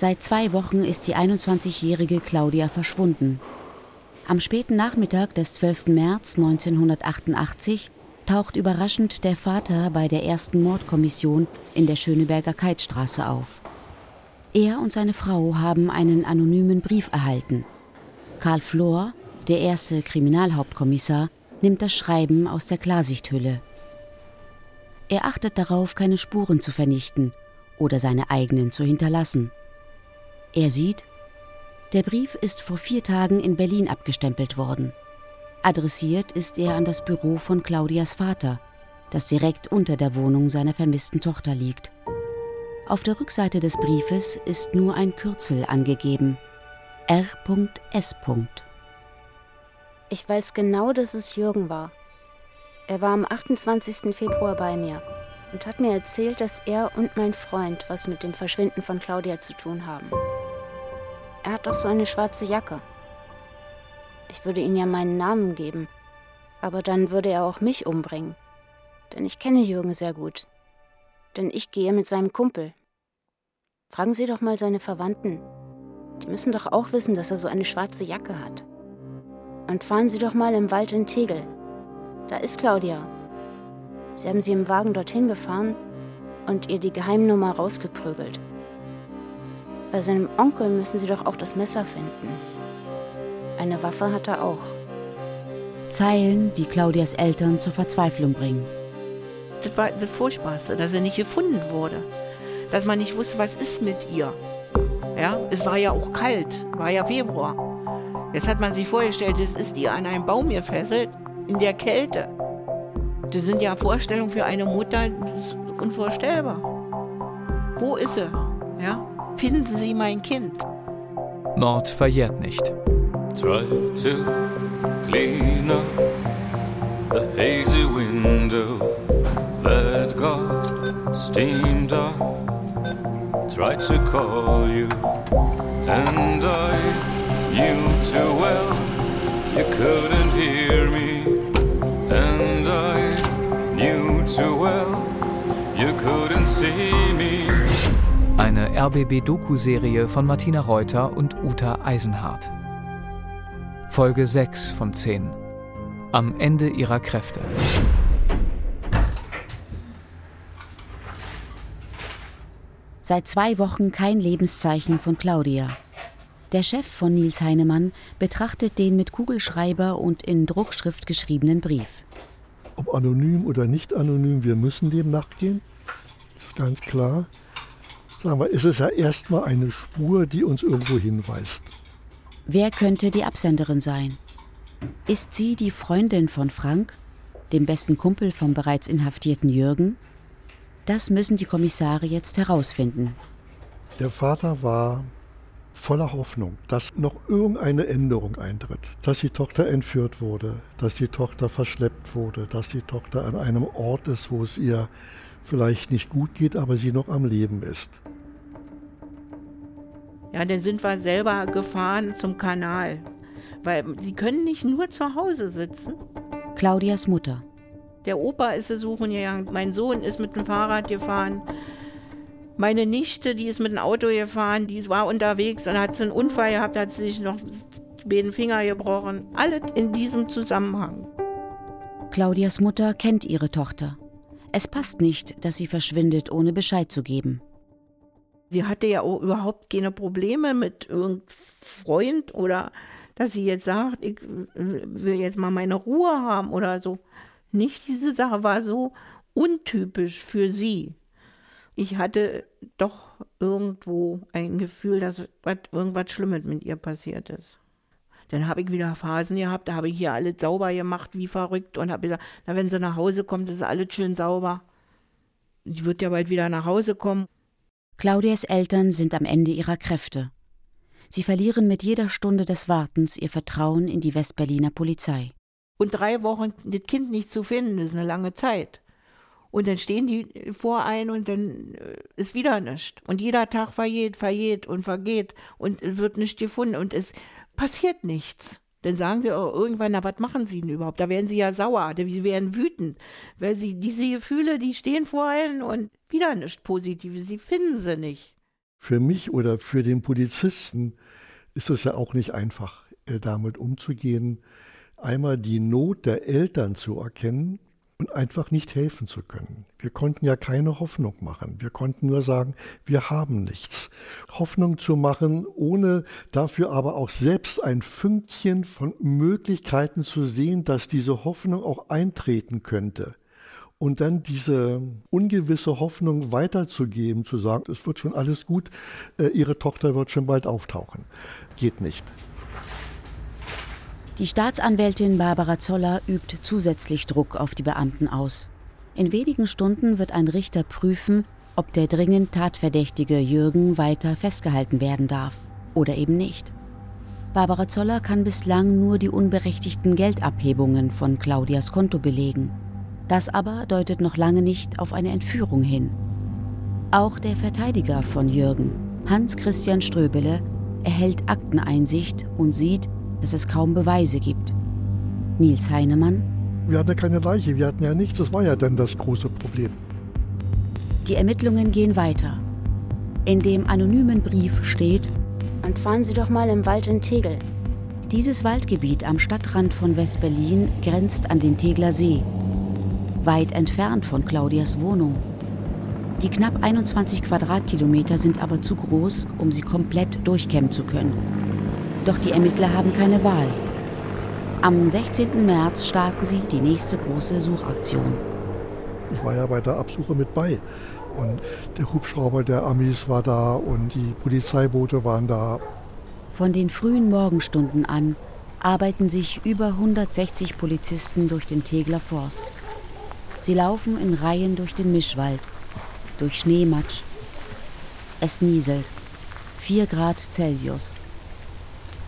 Seit zwei Wochen ist die 21-jährige Claudia verschwunden. Am späten Nachmittag des 12. März 1988 taucht überraschend der Vater bei der ersten Mordkommission in der Schöneberger Keitstraße auf. Er und seine Frau haben einen anonymen Brief erhalten. Karl Flor, der erste Kriminalhauptkommissar, nimmt das Schreiben aus der Klarsichthülle. Er achtet darauf, keine Spuren zu vernichten oder seine eigenen zu hinterlassen. Er sieht, der Brief ist vor vier Tagen in Berlin abgestempelt worden. Adressiert ist er an das Büro von Claudias Vater, das direkt unter der Wohnung seiner vermissten Tochter liegt. Auf der Rückseite des Briefes ist nur ein Kürzel angegeben. R.S. Ich weiß genau, dass es Jürgen war. Er war am 28. Februar bei mir und hat mir erzählt, dass er und mein Freund was mit dem Verschwinden von Claudia zu tun haben. Er hat doch so eine schwarze Jacke. Ich würde ihm ja meinen Namen geben, aber dann würde er auch mich umbringen. Denn ich kenne Jürgen sehr gut. Denn ich gehe mit seinem Kumpel. Fragen Sie doch mal seine Verwandten. Die müssen doch auch wissen, dass er so eine schwarze Jacke hat. Und fahren Sie doch mal im Wald in Tegel. Da ist Claudia. Sie haben sie im Wagen dorthin gefahren und ihr die Geheimnummer rausgeprügelt. Bei seinem Onkel müssen Sie doch auch das Messer finden. Eine Waffe hat er auch. Zeilen, die Claudias Eltern zur Verzweiflung bringen. Das war das Furchtbarste, dass er nicht gefunden wurde. Dass man nicht wusste, was ist mit ihr. Ja, es war ja auch kalt, war ja Februar. Jetzt hat man sich vorgestellt, es ist ihr an einem Baum gefesselt, in der Kälte. Das sind ja Vorstellungen für eine Mutter, das ist unvorstellbar. Wo ist sie? Ja? Finden Sie mein Kind. Mord verjährt nicht. Try to clean up the hazy window that got steamed up. Try to call you, and I knew too well you couldn't hear me, and I knew too well you couldn't see me. Eine RBB-Doku-Serie von Martina Reuter und Uta Eisenhardt. Folge 6 von 10. Am Ende ihrer Kräfte. Seit zwei Wochen kein Lebenszeichen von Claudia. Der Chef von Nils Heinemann betrachtet den mit Kugelschreiber und in Druckschrift geschriebenen Brief. Ob anonym oder nicht anonym, wir müssen dem nachgehen. Das ist ganz klar sagen wir, ist es ja erstmal eine Spur, die uns irgendwo hinweist. Wer könnte die Absenderin sein? Ist sie die Freundin von Frank, dem besten Kumpel vom bereits inhaftierten Jürgen? Das müssen die Kommissare jetzt herausfinden. Der Vater war voller Hoffnung, dass noch irgendeine Änderung eintritt, dass die Tochter entführt wurde, dass die Tochter verschleppt wurde, dass die Tochter an einem Ort ist, wo es ihr vielleicht nicht gut geht, aber sie noch am Leben ist. Ja, dann sind wir selber gefahren zum Kanal, weil sie können nicht nur zu Hause sitzen. Claudias Mutter. Der Opa ist es suchen gegangen, mein Sohn ist mit dem Fahrrad gefahren. Meine Nichte, die ist mit dem Auto gefahren, die war unterwegs und hat einen Unfall gehabt, hat sich noch beiden Finger gebrochen. Alles in diesem Zusammenhang. Claudias Mutter kennt ihre Tochter. Es passt nicht, dass sie verschwindet, ohne Bescheid zu geben. Sie hatte ja auch überhaupt keine Probleme mit irgendeinem Freund oder dass sie jetzt sagt, ich will jetzt mal meine Ruhe haben oder so. Nicht diese Sache war so untypisch für sie. Ich hatte doch irgendwo ein Gefühl, dass irgendwas Schlimmes mit ihr passiert ist. Dann habe ich wieder Phasen gehabt, da habe ich hier alles sauber gemacht, wie verrückt, und habe gesagt, na, wenn sie nach Hause kommt, ist alles schön sauber. Sie wird ja bald wieder nach Hause kommen. Claudias Eltern sind am Ende ihrer Kräfte. Sie verlieren mit jeder Stunde des Wartens ihr Vertrauen in die Westberliner Polizei. Und drei Wochen das Kind nicht zu finden, ist eine lange Zeit. Und dann stehen die vor ein und dann äh, ist wieder nichts. Und jeder Tag vergeht, vergeht und vergeht und wird nicht gefunden. Und es passiert nichts. Dann sagen sie auch irgendwann, na, was machen sie denn überhaupt? Da werden sie ja sauer, sie werden wütend, weil sie diese Gefühle, die stehen vor ihnen und wieder nichts Positives, sie finden sie nicht. Für mich oder für den Polizisten ist es ja auch nicht einfach, äh, damit umzugehen, einmal die Not der Eltern zu erkennen und einfach nicht helfen zu können. Wir konnten ja keine Hoffnung machen. Wir konnten nur sagen, wir haben nichts. Hoffnung zu machen, ohne dafür aber auch selbst ein Fünkchen von Möglichkeiten zu sehen, dass diese Hoffnung auch eintreten könnte. Und dann diese ungewisse Hoffnung weiterzugeben, zu sagen, es wird schon alles gut, äh, ihre Tochter wird schon bald auftauchen. Geht nicht. Die Staatsanwältin Barbara Zoller übt zusätzlich Druck auf die Beamten aus. In wenigen Stunden wird ein Richter prüfen, ob der dringend tatverdächtige Jürgen weiter festgehalten werden darf oder eben nicht. Barbara Zoller kann bislang nur die unberechtigten Geldabhebungen von Claudias Konto belegen. Das aber deutet noch lange nicht auf eine Entführung hin. Auch der Verteidiger von Jürgen, Hans Christian Ströbele, erhält Akteneinsicht und sieht, dass es kaum Beweise gibt. Nils Heinemann. Wir hatten ja keine Leiche, wir hatten ja nichts, das war ja dann das große Problem. Die Ermittlungen gehen weiter. In dem anonymen Brief steht: Und fahren Sie doch mal im Wald in Tegel. Dieses Waldgebiet am Stadtrand von West-Berlin grenzt an den Tegler See, weit entfernt von Claudias Wohnung. Die knapp 21 Quadratkilometer sind aber zu groß, um sie komplett durchkämmen zu können. Doch die Ermittler haben keine Wahl. Am 16. März starten sie die nächste große Suchaktion. Ich war ja bei der Absuche mit bei. Und der Hubschrauber der Amis war da und die Polizeiboote waren da. Von den frühen Morgenstunden an arbeiten sich über 160 Polizisten durch den Tegler Forst. Sie laufen in Reihen durch den Mischwald, durch Schneematsch. Es nieselt. 4 Grad Celsius.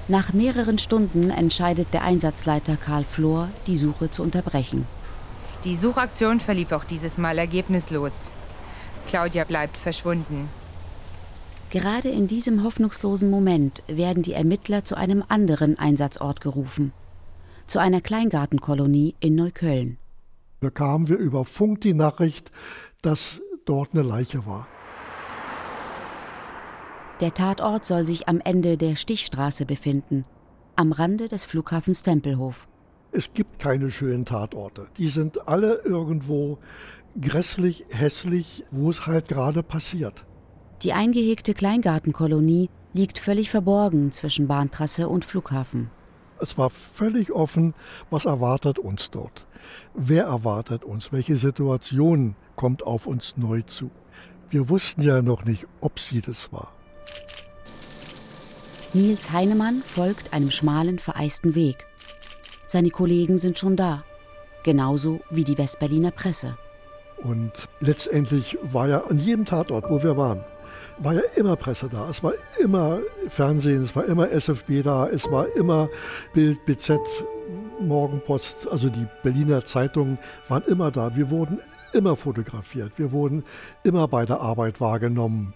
Nach mehreren Stunden entscheidet der Einsatzleiter Karl Flor, die Suche zu unterbrechen. Die Suchaktion verlief auch dieses Mal ergebnislos. Claudia bleibt verschwunden. Gerade in diesem hoffnungslosen Moment werden die Ermittler zu einem anderen Einsatzort gerufen. Zu einer Kleingartenkolonie in Neukölln. Bekamen wir über Funk die Nachricht, dass dort eine Leiche war. Der Tatort soll sich am Ende der Stichstraße befinden, am Rande des Flughafens Tempelhof. Es gibt keine schönen Tatorte. Die sind alle irgendwo grässlich, hässlich, wo es halt gerade passiert. Die eingehegte Kleingartenkolonie liegt völlig verborgen zwischen Bahntrasse und Flughafen. Es war völlig offen, was erwartet uns dort. Wer erwartet uns? Welche Situation kommt auf uns neu zu? Wir wussten ja noch nicht, ob sie das war. Nils Heinemann folgt einem schmalen, vereisten Weg. Seine Kollegen sind schon da, genauso wie die Westberliner Presse. Und letztendlich war ja an jedem Tatort, wo wir waren, war ja immer Presse da. Es war immer Fernsehen, es war immer SFB da, es war immer Bild, BZ, Morgenpost, also die Berliner Zeitungen waren immer da. Wir wurden immer fotografiert, wir wurden immer bei der Arbeit wahrgenommen.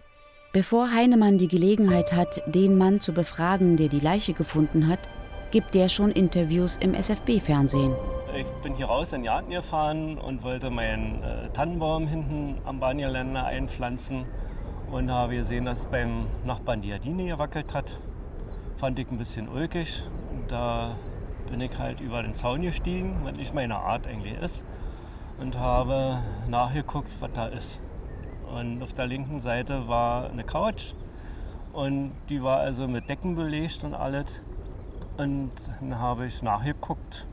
Bevor Heinemann die Gelegenheit hat, den Mann zu befragen, der die Leiche gefunden hat, gibt der schon Interviews im SFB-Fernsehen. Ich bin hier raus in den Garten gefahren und wollte meinen äh, Tannenbaum hinten am Bahngeländer einpflanzen und habe gesehen, dass beim Nachbarn die Jardine gewackelt hat. Fand ich ein bisschen ulkig. Da bin ich halt über den Zaun gestiegen, was nicht meine Art eigentlich ist, und habe nachgeguckt, was da ist. Und auf der linken Seite war eine Couch und die war also mit Decken belegt und alles. Und dann habe ich nachgeguckt,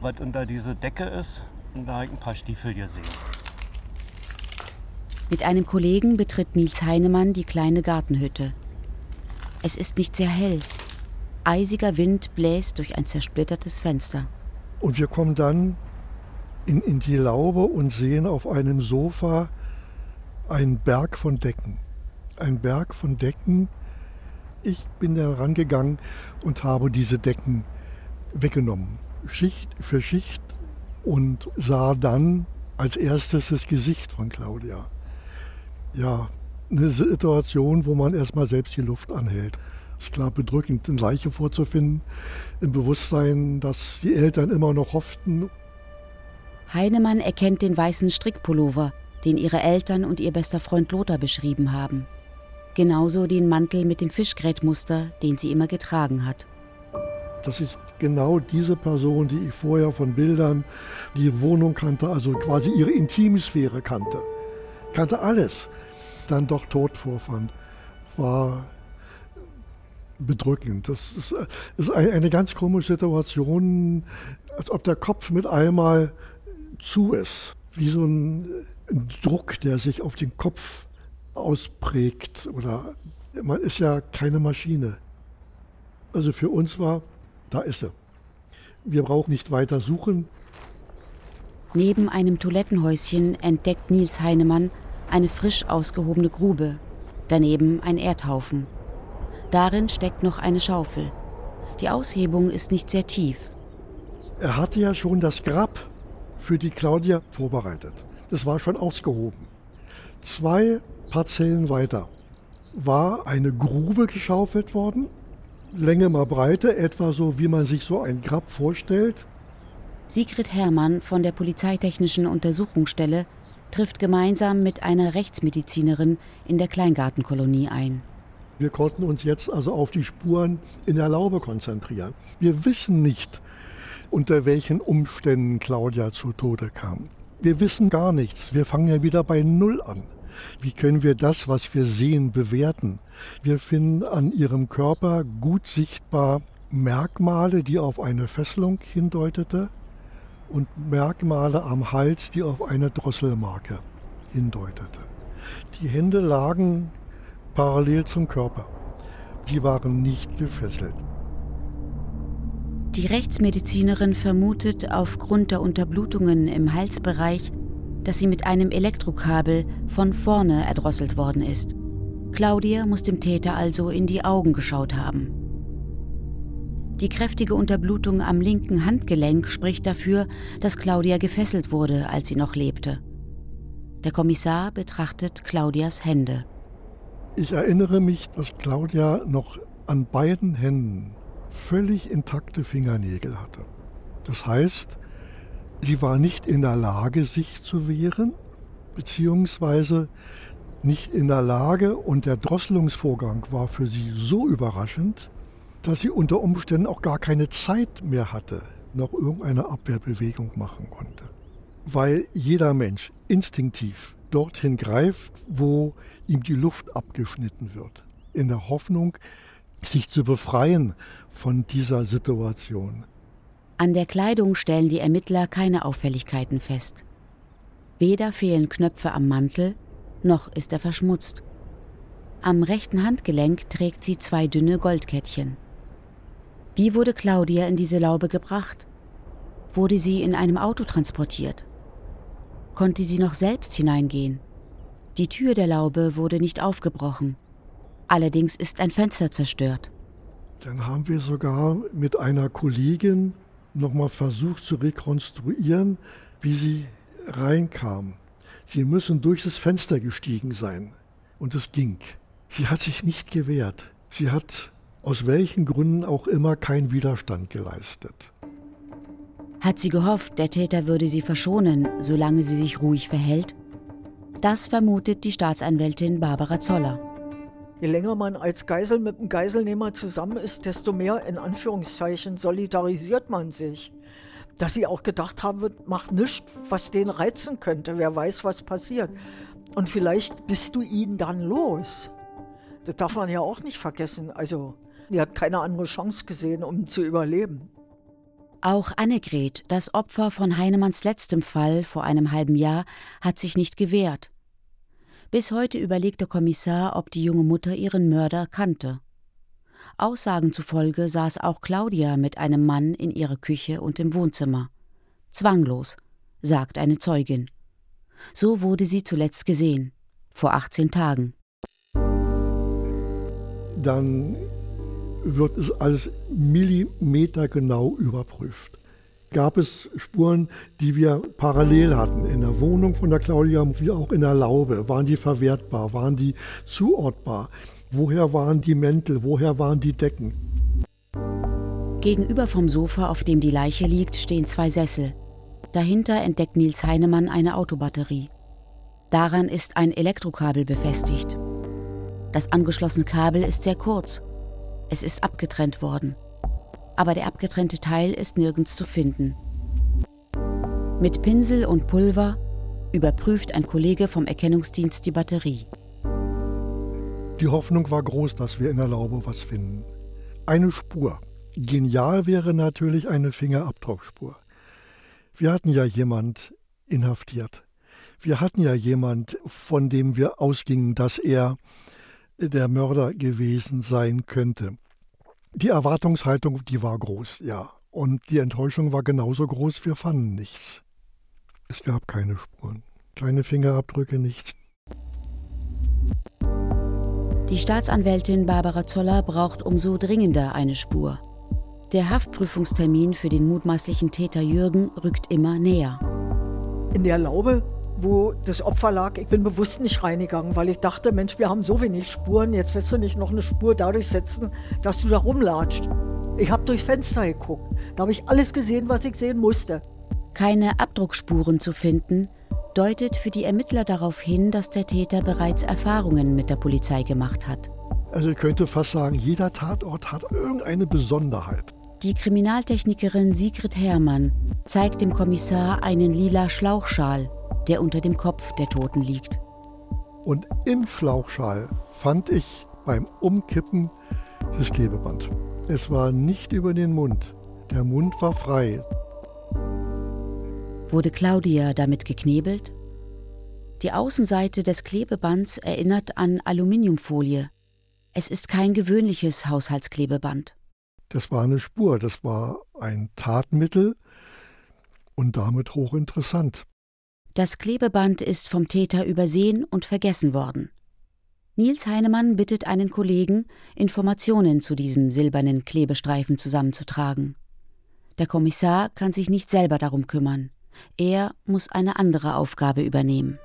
was unter dieser Decke ist und da habe ich ein paar Stiefel gesehen. Mit einem Kollegen betritt Nils Heinemann die kleine Gartenhütte. Es ist nicht sehr hell. Eisiger Wind bläst durch ein zersplittertes Fenster. Und wir kommen dann in, in die Laube und sehen auf einem Sofa ein Berg von Decken. Ein Berg von Decken. Ich bin da rangegangen und habe diese Decken weggenommen, Schicht für Schicht, und sah dann als erstes das Gesicht von Claudia. Ja, eine Situation, wo man erstmal selbst die Luft anhält. Es ist klar bedrückend, eine Leiche vorzufinden, im Bewusstsein, dass die Eltern immer noch hofften. Heinemann erkennt den weißen Strickpullover, den ihre Eltern und ihr bester Freund Lothar beschrieben haben. Genauso den Mantel mit dem Fischgrätmuster, den sie immer getragen hat. Das ist genau diese Person, die ich vorher von Bildern die Wohnung kannte, also quasi ihre Intimsphäre kannte. Kannte alles. Dann doch tot vorfand. War bedrückend. Das ist, ist eine ganz komische Situation, als ob der Kopf mit einmal zu ist. Wie so ein Druck, der sich auf den Kopf ausprägt. Oder man ist ja keine Maschine. Also für uns war, da ist sie. Wir brauchen nicht weiter suchen. Neben einem Toilettenhäuschen entdeckt Nils Heinemann eine frisch ausgehobene Grube, daneben ein Erdhaufen. Darin steckt noch eine Schaufel. Die Aushebung ist nicht sehr tief. Er hatte ja schon das Grab für die Claudia vorbereitet. Das war schon ausgehoben. Zwei Parzellen weiter war eine Grube geschaufelt worden, Länge mal Breite, etwa so, wie man sich so ein Grab vorstellt. Sigrid Herrmann von der Polizeitechnischen Untersuchungsstelle trifft gemeinsam mit einer Rechtsmedizinerin in der Kleingartenkolonie ein. Wir konnten uns jetzt also auf die Spuren in der Laube konzentrieren. Wir wissen nicht, unter welchen Umständen Claudia zu Tode kam. Wir wissen gar nichts. Wir fangen ja wieder bei Null an. Wie können wir das, was wir sehen, bewerten? Wir finden an ihrem Körper gut sichtbar Merkmale, die auf eine Fesselung hindeutete und Merkmale am Hals, die auf eine Drosselmarke hindeutete. Die Hände lagen parallel zum Körper. Sie waren nicht gefesselt. Die Rechtsmedizinerin vermutet aufgrund der Unterblutungen im Halsbereich dass sie mit einem Elektrokabel von vorne erdrosselt worden ist. Claudia muss dem Täter also in die Augen geschaut haben. Die kräftige Unterblutung am linken Handgelenk spricht dafür, dass Claudia gefesselt wurde, als sie noch lebte. Der Kommissar betrachtet Claudias Hände. Ich erinnere mich, dass Claudia noch an beiden Händen völlig intakte Fingernägel hatte. Das heißt, Sie war nicht in der Lage, sich zu wehren, beziehungsweise nicht in der Lage und der Drosselungsvorgang war für sie so überraschend, dass sie unter Umständen auch gar keine Zeit mehr hatte, noch irgendeine Abwehrbewegung machen konnte. Weil jeder Mensch instinktiv dorthin greift, wo ihm die Luft abgeschnitten wird, in der Hoffnung, sich zu befreien von dieser Situation. An der Kleidung stellen die Ermittler keine Auffälligkeiten fest. Weder fehlen Knöpfe am Mantel, noch ist er verschmutzt. Am rechten Handgelenk trägt sie zwei dünne Goldkettchen. Wie wurde Claudia in diese Laube gebracht? Wurde sie in einem Auto transportiert? Konnte sie noch selbst hineingehen? Die Tür der Laube wurde nicht aufgebrochen. Allerdings ist ein Fenster zerstört. Dann haben wir sogar mit einer Kollegin nochmal versucht zu rekonstruieren, wie sie reinkam. Sie müssen durch das Fenster gestiegen sein. Und es ging. Sie hat sich nicht gewehrt. Sie hat aus welchen Gründen auch immer keinen Widerstand geleistet. Hat sie gehofft, der Täter würde sie verschonen, solange sie sich ruhig verhält? Das vermutet die Staatsanwältin Barbara Zoller. Je länger man als Geisel mit dem Geiselnehmer zusammen ist, desto mehr in Anführungszeichen solidarisiert man sich. Dass sie auch gedacht haben wird, mach nichts, was den reizen könnte. Wer weiß, was passiert. Und vielleicht bist du ihn dann los. Das darf man ja auch nicht vergessen. Also, die hat keine andere Chance gesehen, um zu überleben. Auch Annegret, das Opfer von Heinemanns letztem Fall vor einem halben Jahr, hat sich nicht gewehrt. Bis heute überlegt der Kommissar, ob die junge Mutter ihren Mörder kannte. Aussagen zufolge saß auch Claudia mit einem Mann in ihrer Küche und im Wohnzimmer. Zwanglos, sagt eine Zeugin. So wurde sie zuletzt gesehen, vor 18 Tagen. Dann wird es alles millimetergenau überprüft gab es Spuren, die wir parallel hatten. In der Wohnung von der Claudia wie auch in der Laube. Waren die verwertbar? Waren die zuortbar? Woher waren die Mäntel? Woher waren die Decken? Gegenüber vom Sofa, auf dem die Leiche liegt, stehen zwei Sessel. Dahinter entdeckt Nils Heinemann eine Autobatterie. Daran ist ein Elektrokabel befestigt. Das angeschlossene Kabel ist sehr kurz. Es ist abgetrennt worden. Aber der abgetrennte Teil ist nirgends zu finden. Mit Pinsel und Pulver überprüft ein Kollege vom Erkennungsdienst die Batterie. Die Hoffnung war groß, dass wir in der Laube was finden. Eine Spur. Genial wäre natürlich eine Fingerabdruckspur. Wir hatten ja jemand inhaftiert. Wir hatten ja jemand, von dem wir ausgingen, dass er der Mörder gewesen sein könnte. Die Erwartungshaltung, die war groß, ja. Und die Enttäuschung war genauso groß, wir fanden nichts. Es gab keine Spuren, keine Fingerabdrücke, nichts. Die Staatsanwältin Barbara Zoller braucht umso dringender eine Spur. Der Haftprüfungstermin für den mutmaßlichen Täter Jürgen rückt immer näher. In der Laube, wo das Opfer lag, ich bin bewusst nicht reingegangen, weil ich dachte, Mensch, wir haben so wenig Spuren, jetzt wirst du nicht noch eine Spur dadurch setzen, dass du da rumlatscht. Ich habe durchs Fenster geguckt. Da habe ich alles gesehen, was ich sehen musste. Keine Abdruckspuren zu finden, deutet für die Ermittler darauf hin, dass der Täter bereits Erfahrungen mit der Polizei gemacht hat. Also ich könnte fast sagen, jeder Tatort hat irgendeine Besonderheit. Die Kriminaltechnikerin Sigrid Herrmann zeigt dem Kommissar einen lila Schlauchschal, der unter dem Kopf der Toten liegt. Und im Schlauchschal fand ich beim Umkippen das Klebeband. Es war nicht über den Mund. Der Mund war frei. Wurde Claudia damit geknebelt? Die Außenseite des Klebebands erinnert an Aluminiumfolie. Es ist kein gewöhnliches Haushaltsklebeband. Das war eine Spur, das war ein Tatmittel und damit hochinteressant. Das Klebeband ist vom Täter übersehen und vergessen worden. Nils Heinemann bittet einen Kollegen, Informationen zu diesem silbernen Klebestreifen zusammenzutragen. Der Kommissar kann sich nicht selber darum kümmern. Er muss eine andere Aufgabe übernehmen.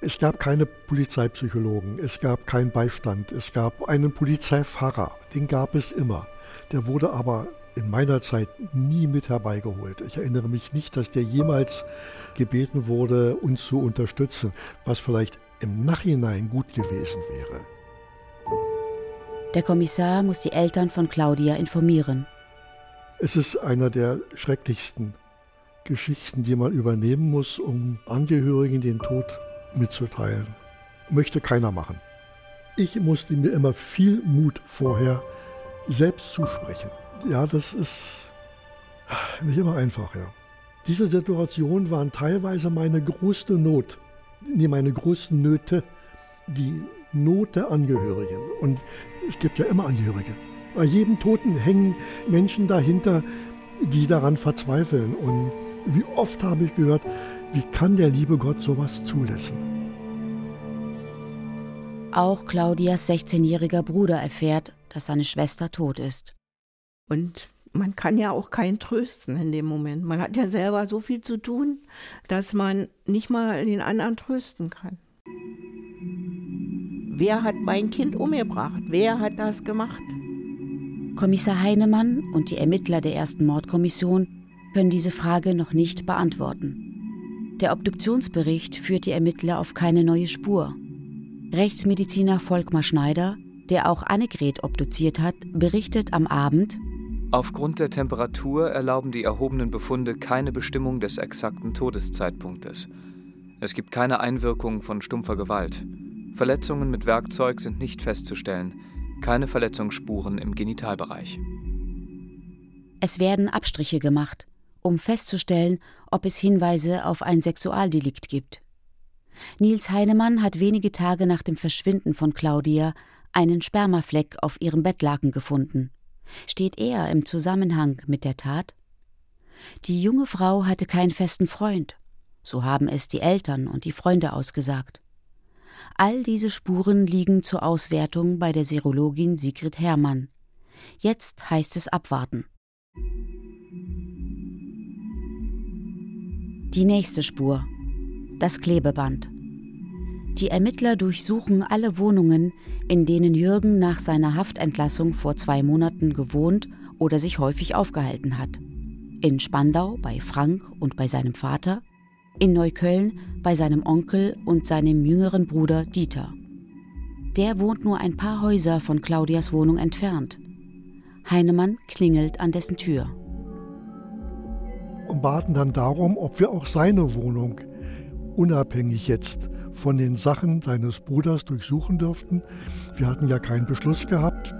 Es gab keine Polizeipsychologen, es gab keinen Beistand, es gab einen Polizeifahrer, den gab es immer. Der wurde aber in meiner Zeit nie mit herbeigeholt. Ich erinnere mich nicht, dass der jemals gebeten wurde, uns zu unterstützen, was vielleicht im Nachhinein gut gewesen wäre. Der Kommissar muss die Eltern von Claudia informieren. Es ist einer der schrecklichsten Geschichten, die man übernehmen muss, um Angehörigen den Tod mitzuteilen. Möchte keiner machen. Ich musste mir immer viel Mut vorher selbst zusprechen. Ja, das ist nicht immer einfach, ja. Diese Situationen waren teilweise meine größte Not, nee, meine größten Nöte, die Not der Angehörigen. Und es gibt ja immer Angehörige. Bei jedem Toten hängen Menschen dahinter, die daran verzweifeln. Und wie oft habe ich gehört, wie kann der liebe Gott sowas zulassen? Auch Claudias 16-jähriger Bruder erfährt, dass seine Schwester tot ist. Und man kann ja auch keinen trösten in dem Moment. Man hat ja selber so viel zu tun, dass man nicht mal den anderen trösten kann. Wer hat mein Kind umgebracht? Wer hat das gemacht? Kommissar Heinemann und die Ermittler der ersten Mordkommission können diese Frage noch nicht beantworten. Der Obduktionsbericht führt die Ermittler auf keine neue Spur. Rechtsmediziner Volkmar Schneider, der auch Annegret obduziert hat, berichtet am Abend, Aufgrund der Temperatur erlauben die erhobenen Befunde keine Bestimmung des exakten Todeszeitpunktes. Es gibt keine Einwirkung von stumpfer Gewalt. Verletzungen mit Werkzeug sind nicht festzustellen, keine Verletzungsspuren im Genitalbereich. Es werden Abstriche gemacht, um festzustellen, ob es Hinweise auf ein Sexualdelikt gibt. Nils Heinemann hat wenige Tage nach dem Verschwinden von Claudia einen Spermafleck auf ihrem Bettlaken gefunden. Steht er im Zusammenhang mit der Tat? Die junge Frau hatte keinen festen Freund, so haben es die Eltern und die Freunde ausgesagt. All diese Spuren liegen zur Auswertung bei der Serologin Sigrid Herrmann. Jetzt heißt es abwarten. Die nächste Spur. Das Klebeband. Die Ermittler durchsuchen alle Wohnungen, in denen Jürgen nach seiner Haftentlassung vor zwei Monaten gewohnt oder sich häufig aufgehalten hat. In Spandau bei Frank und bei seinem Vater, in Neukölln bei seinem Onkel und seinem jüngeren Bruder Dieter. Der wohnt nur ein paar Häuser von Claudias Wohnung entfernt. Heinemann klingelt an dessen Tür. Und baten dann darum, ob wir auch seine Wohnung unabhängig jetzt von den Sachen seines Bruders durchsuchen dürften. Wir hatten ja keinen Beschluss gehabt.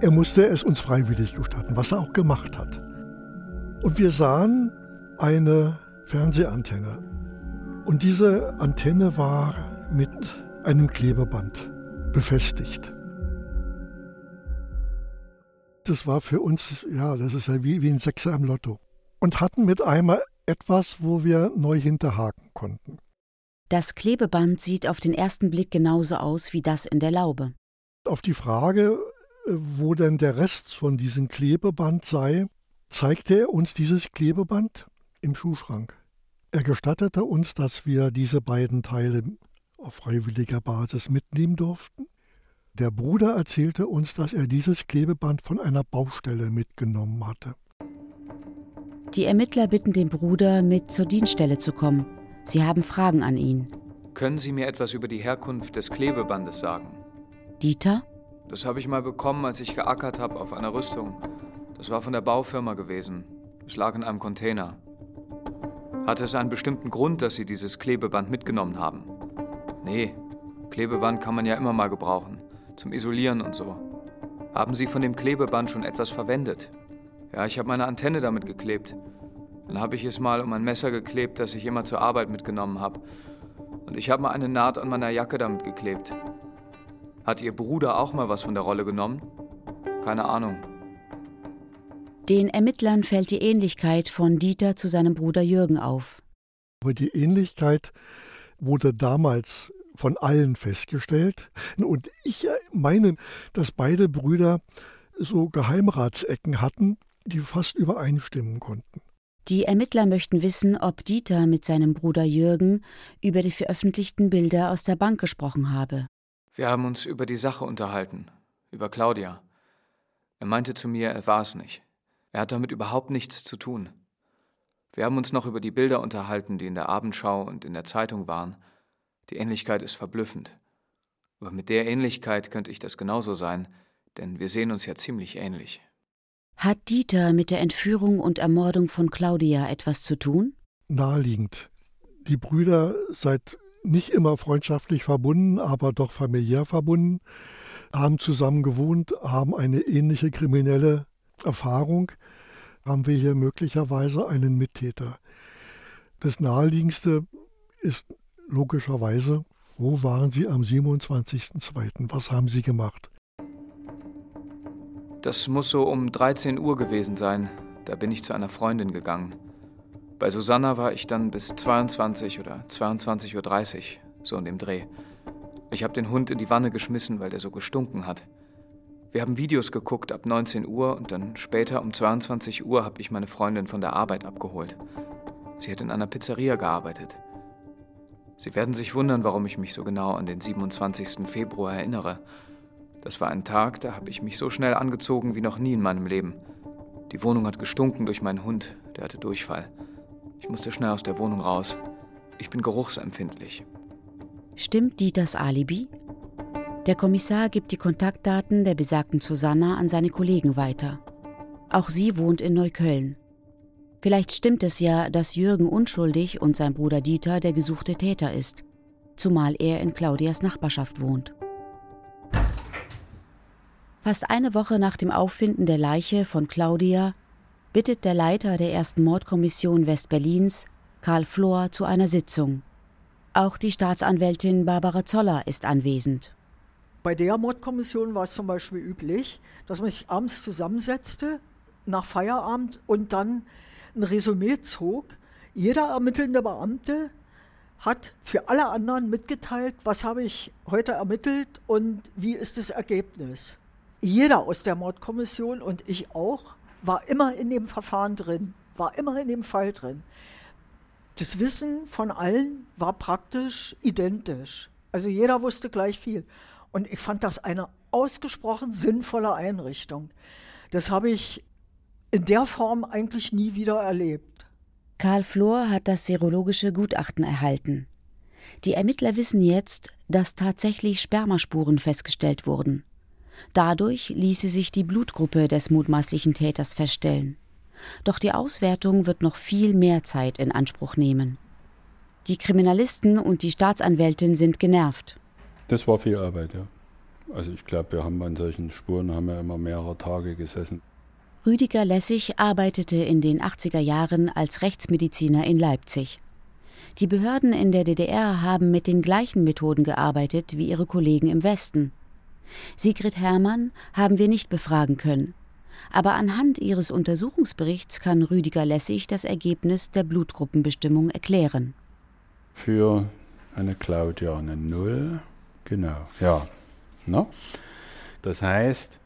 Er musste es uns freiwillig gestatten, was er auch gemacht hat. Und wir sahen eine Fernsehantenne. Und diese Antenne war mit einem Klebeband befestigt. Das war für uns, ja, das ist ja wie, wie ein Sechser im Lotto. Und hatten mit einmal etwas, wo wir neu hinterhaken konnten. Das Klebeband sieht auf den ersten Blick genauso aus wie das in der Laube. Auf die Frage, äh, wo denn der Rest von diesem Klebeband sei, zeigte er uns dieses Klebeband im Schuhschrank. Er gestattete uns, dass wir diese beiden Teile auf freiwilliger Basis mitnehmen durften. Der Bruder erzählte uns, dass er dieses Klebeband von einer Baustelle mitgenommen hatte. Die Ermittler bitten den Bruder, mit zur Dienststelle zu kommen. Sie haben Fragen an ihn. Können Sie mir etwas über die Herkunft des Klebebandes sagen? Dieter? Das habe ich mal bekommen, als ich geackert habe auf einer Rüstung. Das war von der Baufirma gewesen. Es lag in einem Container. Hatte es einen bestimmten Grund, dass Sie dieses Klebeband mitgenommen haben? Nee, Klebeband kann man ja immer mal gebrauchen. Zum Isolieren und so. Haben Sie von dem Klebeband schon etwas verwendet? Ja, ich habe meine Antenne damit geklebt. Dann habe ich es mal um ein Messer geklebt, das ich immer zur Arbeit mitgenommen habe. Und ich habe mal eine Naht an meiner Jacke damit geklebt. Hat Ihr Bruder auch mal was von der Rolle genommen? Keine Ahnung. Den Ermittlern fällt die Ähnlichkeit von Dieter zu seinem Bruder Jürgen auf. Aber die Ähnlichkeit wurde damals von allen festgestellt. Und ich meine, dass beide Brüder so Geheimratsecken hatten, die fast übereinstimmen konnten. Die Ermittler möchten wissen, ob Dieter mit seinem Bruder Jürgen über die veröffentlichten Bilder aus der Bank gesprochen habe. Wir haben uns über die Sache unterhalten, über Claudia. Er meinte zu mir, er war es nicht. Er hat damit überhaupt nichts zu tun. Wir haben uns noch über die Bilder unterhalten, die in der Abendschau und in der Zeitung waren. Die Ähnlichkeit ist verblüffend. Aber mit der Ähnlichkeit könnte ich das genauso sein, denn wir sehen uns ja ziemlich ähnlich. Hat Dieter mit der Entführung und Ermordung von Claudia etwas zu tun? Naheliegend. Die Brüder seid nicht immer freundschaftlich verbunden, aber doch familiär verbunden, haben zusammen gewohnt, haben eine ähnliche kriminelle Erfahrung, haben wir hier möglicherweise einen Mittäter. Das Naheliegendste ist logischerweise, wo waren Sie am 27.02.? Was haben Sie gemacht? Das muss so um 13 Uhr gewesen sein. Da bin ich zu einer Freundin gegangen. Bei Susanna war ich dann bis 22 oder 22.30 Uhr, so in dem Dreh. Ich habe den Hund in die Wanne geschmissen, weil der so gestunken hat. Wir haben Videos geguckt ab 19 Uhr und dann später um 22 Uhr habe ich meine Freundin von der Arbeit abgeholt. Sie hat in einer Pizzeria gearbeitet. Sie werden sich wundern, warum ich mich so genau an den 27. Februar erinnere. Das war ein Tag, da habe ich mich so schnell angezogen wie noch nie in meinem Leben. Die Wohnung hat gestunken durch meinen Hund, der hatte Durchfall. Ich musste schnell aus der Wohnung raus. Ich bin geruchsempfindlich. Stimmt Dieters Alibi? Der Kommissar gibt die Kontaktdaten der besagten Susanna an seine Kollegen weiter. Auch sie wohnt in Neukölln. Vielleicht stimmt es ja, dass Jürgen unschuldig und sein Bruder Dieter der gesuchte Täter ist, zumal er in Claudias Nachbarschaft wohnt. Fast eine Woche nach dem Auffinden der Leiche von Claudia bittet der Leiter der ersten Mordkommission Westberlins, Karl Flor, zu einer Sitzung. Auch die Staatsanwältin Barbara Zoller ist anwesend. Bei der Mordkommission war es zum Beispiel üblich, dass man sich abends zusammensetzte, nach Feierabend und dann ein Resümee zog. Jeder ermittelnde Beamte hat für alle anderen mitgeteilt, was habe ich heute ermittelt und wie ist das Ergebnis jeder aus der Mordkommission und ich auch, war immer in dem Verfahren drin, war immer in dem Fall drin. Das Wissen von allen war praktisch identisch. Also jeder wusste gleich viel. Und ich fand das eine ausgesprochen sinnvolle Einrichtung. Das habe ich in der Form eigentlich nie wieder erlebt. Karl Flor hat das serologische Gutachten erhalten. Die Ermittler wissen jetzt, dass tatsächlich Spermaspuren festgestellt wurden. Dadurch ließe sich die Blutgruppe des mutmaßlichen Täters feststellen. Doch die Auswertung wird noch viel mehr Zeit in Anspruch nehmen. Die Kriminalisten und die Staatsanwältin sind genervt. Das war viel Arbeit, ja. Also ich glaube, wir haben an solchen Spuren haben wir immer mehrere Tage gesessen. Rüdiger Lessig arbeitete in den 80er Jahren als Rechtsmediziner in Leipzig. Die Behörden in der DDR haben mit den gleichen Methoden gearbeitet wie ihre Kollegen im Westen. Sigrid Herrmann haben wir nicht befragen können. Aber anhand ihres Untersuchungsberichts kann Rüdiger Lessig das Ergebnis der Blutgruppenbestimmung erklären. Für eine Claudia eine Null. Genau, ja. No? Das heißt,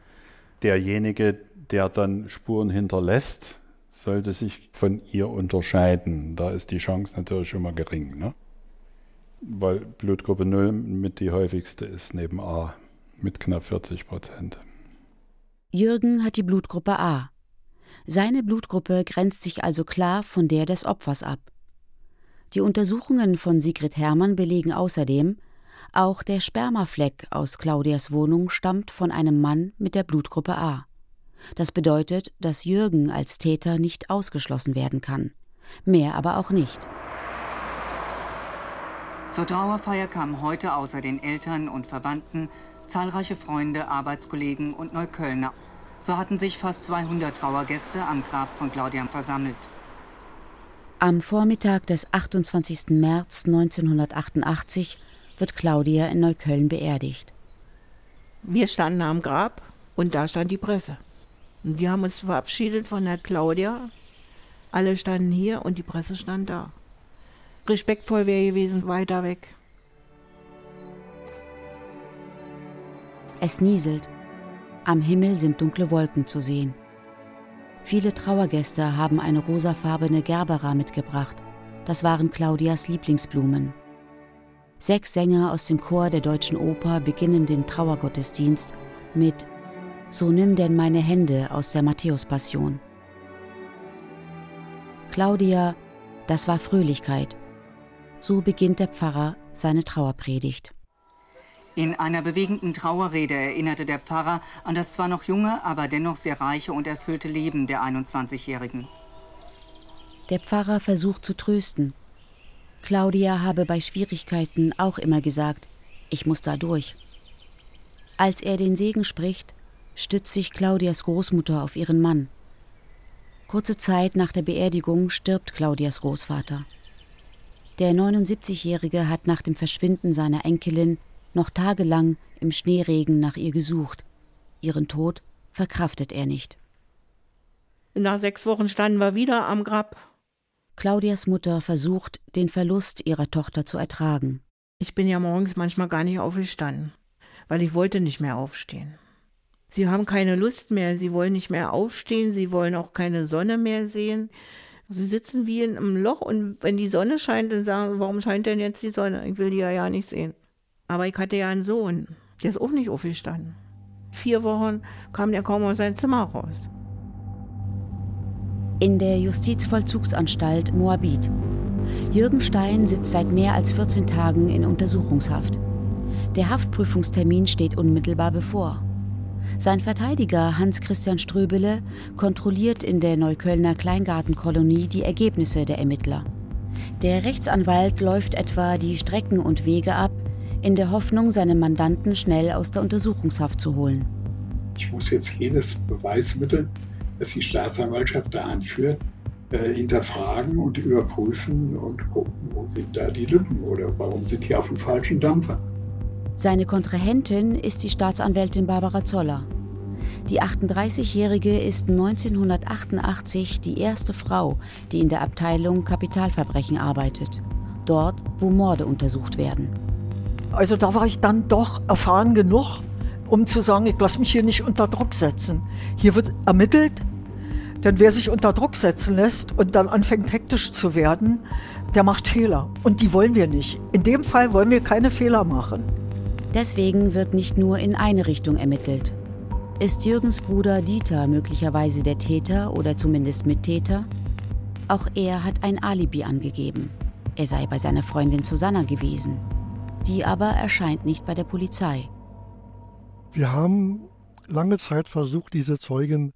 derjenige, der dann Spuren hinterlässt, sollte sich von ihr unterscheiden. Da ist die Chance natürlich mal gering. Ne? Weil Blutgruppe 0 mit die häufigste ist neben A mit knapp 40 Prozent. Jürgen hat die Blutgruppe A. Seine Blutgruppe grenzt sich also klar von der des Opfers ab. Die Untersuchungen von Sigrid Hermann belegen außerdem, auch der Spermafleck aus Claudias Wohnung stammt von einem Mann mit der Blutgruppe A. Das bedeutet, dass Jürgen als Täter nicht ausgeschlossen werden kann. Mehr aber auch nicht. Zur Trauerfeier kamen heute außer den Eltern und Verwandten zahlreiche Freunde, Arbeitskollegen und Neuköllner. So hatten sich fast 200 Trauergäste am Grab von Claudia versammelt. Am Vormittag des 28. März 1988 wird Claudia in Neukölln beerdigt. Wir standen am Grab und da stand die Presse. Und wir haben uns verabschiedet von der Claudia. Alle standen hier und die Presse stand da. Respektvoll wäre gewesen, weiter weg. Es nieselt. Am Himmel sind dunkle Wolken zu sehen. Viele Trauergäste haben eine rosafarbene Gerbera mitgebracht. Das waren Claudias Lieblingsblumen. Sechs Sänger aus dem Chor der Deutschen Oper beginnen den Trauergottesdienst mit so nimm denn meine Hände aus der Matthäus-Passion. Claudia, das war Fröhlichkeit. So beginnt der Pfarrer seine Trauerpredigt. In einer bewegenden Trauerrede erinnerte der Pfarrer an das zwar noch junge, aber dennoch sehr reiche und erfüllte Leben der 21-Jährigen. Der Pfarrer versucht zu trösten. Claudia habe bei Schwierigkeiten auch immer gesagt, ich muss da durch. Als er den Segen spricht, stützt sich Claudias Großmutter auf ihren Mann. Kurze Zeit nach der Beerdigung stirbt Claudias Großvater. Der 79-Jährige hat nach dem Verschwinden seiner Enkelin noch tagelang im Schneeregen nach ihr gesucht. Ihren Tod verkraftet er nicht. Nach sechs Wochen standen wir wieder am Grab. Claudias Mutter versucht, den Verlust ihrer Tochter zu ertragen. Ich bin ja morgens manchmal gar nicht aufgestanden, weil ich wollte nicht mehr aufstehen. Sie haben keine Lust mehr, sie wollen nicht mehr aufstehen, sie wollen auch keine Sonne mehr sehen. Sie sitzen wie in einem Loch und wenn die Sonne scheint, dann sagen, warum scheint denn jetzt die Sonne? Ich will die ja, ja nicht sehen. Aber ich hatte ja einen Sohn, der ist auch nicht aufgestanden. Vier Wochen kam der kaum aus seinem Zimmer raus. In der Justizvollzugsanstalt Moabit. Jürgen Stein sitzt seit mehr als 14 Tagen in Untersuchungshaft. Der Haftprüfungstermin steht unmittelbar bevor. Sein Verteidiger Hans-Christian Ströbele kontrolliert in der Neuköllner Kleingartenkolonie die Ergebnisse der Ermittler. Der Rechtsanwalt läuft etwa die Strecken und Wege ab, in der Hoffnung, seinen Mandanten schnell aus der Untersuchungshaft zu holen. Ich muss jetzt jedes Beweismittel, das die Staatsanwaltschaft da anführt, äh, hinterfragen und überprüfen und gucken, wo sind da die Lücken oder warum sind die auf dem falschen Dampfer. Seine Kontrahentin ist die Staatsanwältin Barbara Zoller. Die 38-Jährige ist 1988 die erste Frau, die in der Abteilung Kapitalverbrechen arbeitet. Dort, wo Morde untersucht werden. Also da war ich dann doch erfahren genug, um zu sagen, ich lasse mich hier nicht unter Druck setzen. Hier wird ermittelt, denn wer sich unter Druck setzen lässt und dann anfängt hektisch zu werden, der macht Fehler. Und die wollen wir nicht. In dem Fall wollen wir keine Fehler machen. Deswegen wird nicht nur in eine Richtung ermittelt. Ist Jürgens Bruder Dieter möglicherweise der Täter oder zumindest Mittäter? Auch er hat ein Alibi angegeben. Er sei bei seiner Freundin Susanna gewesen. Die aber erscheint nicht bei der Polizei. Wir haben lange Zeit versucht, diese Zeugin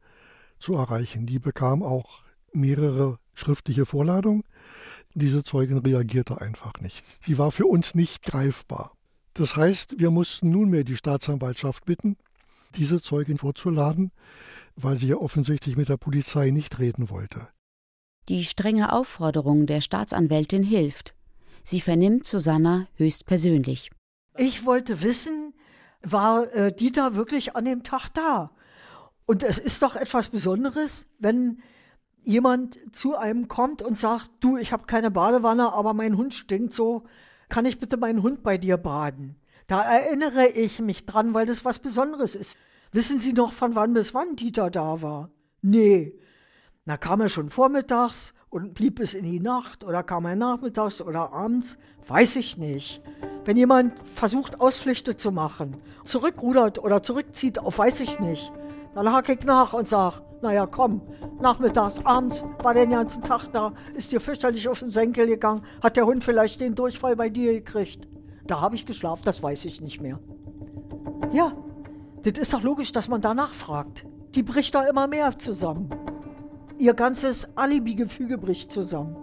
zu erreichen. Die bekam auch mehrere schriftliche Vorladungen. Diese Zeugin reagierte einfach nicht. Sie war für uns nicht greifbar. Das heißt, wir mussten nunmehr die Staatsanwaltschaft bitten, diese Zeugin vorzuladen, weil sie ja offensichtlich mit der Polizei nicht reden wollte. Die strenge Aufforderung der Staatsanwältin hilft. Sie vernimmt Susanna höchstpersönlich. Ich wollte wissen, war äh, Dieter wirklich an dem Tag da? Und es ist doch etwas Besonderes, wenn jemand zu einem kommt und sagt, du, ich habe keine Badewanne, aber mein Hund stinkt so, kann ich bitte meinen Hund bei dir baden? Da erinnere ich mich dran, weil das was Besonderes ist. Wissen Sie noch, von wann bis wann Dieter da war? Nee. Na, kam er schon vormittags und blieb bis in die Nacht oder kam er nachmittags oder abends? Weiß ich nicht. Wenn jemand versucht, Ausflüchte zu machen, zurückrudert oder zurückzieht, auf weiß ich nicht. Dann hake ich nach und sag, naja, komm, nachmittags, abends, war den ganzen Tag da, ist dir fürchterlich auf den Senkel gegangen, hat der Hund vielleicht den Durchfall bei dir gekriegt. Da habe ich geschlafen, das weiß ich nicht mehr. Ja, das ist doch logisch, dass man danach fragt. Die bricht da immer mehr zusammen. Ihr ganzes Alibi-Gefüge bricht zusammen.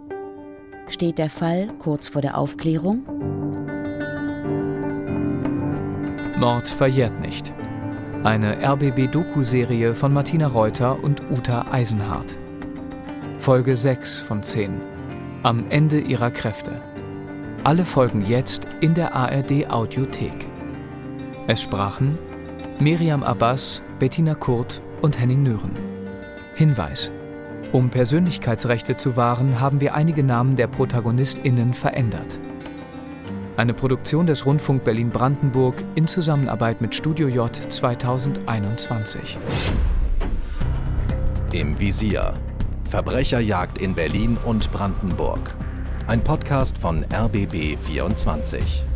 Steht der Fall kurz vor der Aufklärung? Mord verjährt nicht. Eine RBB-Doku-Serie von Martina Reuter und Uta Eisenhardt. Folge 6 von 10. Am Ende ihrer Kräfte. Alle Folgen jetzt in der ARD Audiothek. Es sprachen Miriam Abbas, Bettina Kurt und Henning Nören. Hinweis: Um Persönlichkeitsrechte zu wahren, haben wir einige Namen der ProtagonistInnen verändert. Eine Produktion des Rundfunk Berlin-Brandenburg in Zusammenarbeit mit Studio J 2021. Im Visier. Verbrecherjagd in Berlin und Brandenburg. Ein Podcast von RBB 24.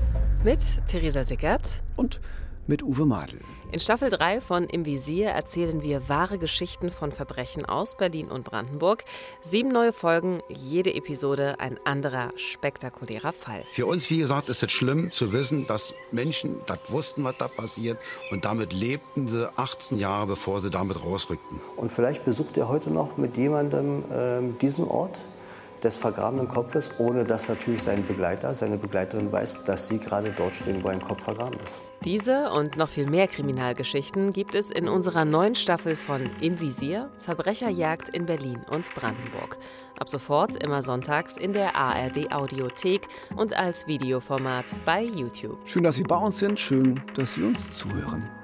Mit Theresa Sickert und mit Uwe Madel. In Staffel 3 von Im Visier erzählen wir wahre Geschichten von Verbrechen aus Berlin und Brandenburg. Sieben neue Folgen, jede Episode ein anderer spektakulärer Fall. Für uns, wie gesagt, ist es schlimm zu wissen, dass Menschen das wussten, was da passiert und damit lebten sie 18 Jahre, bevor sie damit rausrückten. Und vielleicht besucht ihr heute noch mit jemandem äh, diesen Ort? Des vergrabenen Kopfes, ohne dass natürlich sein Begleiter, seine Begleiterin weiß, dass sie gerade dort stehen, wo ein Kopf vergraben ist. Diese und noch viel mehr Kriminalgeschichten gibt es in unserer neuen Staffel von Im Visier, Verbrecherjagd in Berlin und Brandenburg. Ab sofort immer sonntags in der ARD Audiothek und als Videoformat bei YouTube. Schön, dass Sie bei uns sind, schön, dass Sie uns zuhören.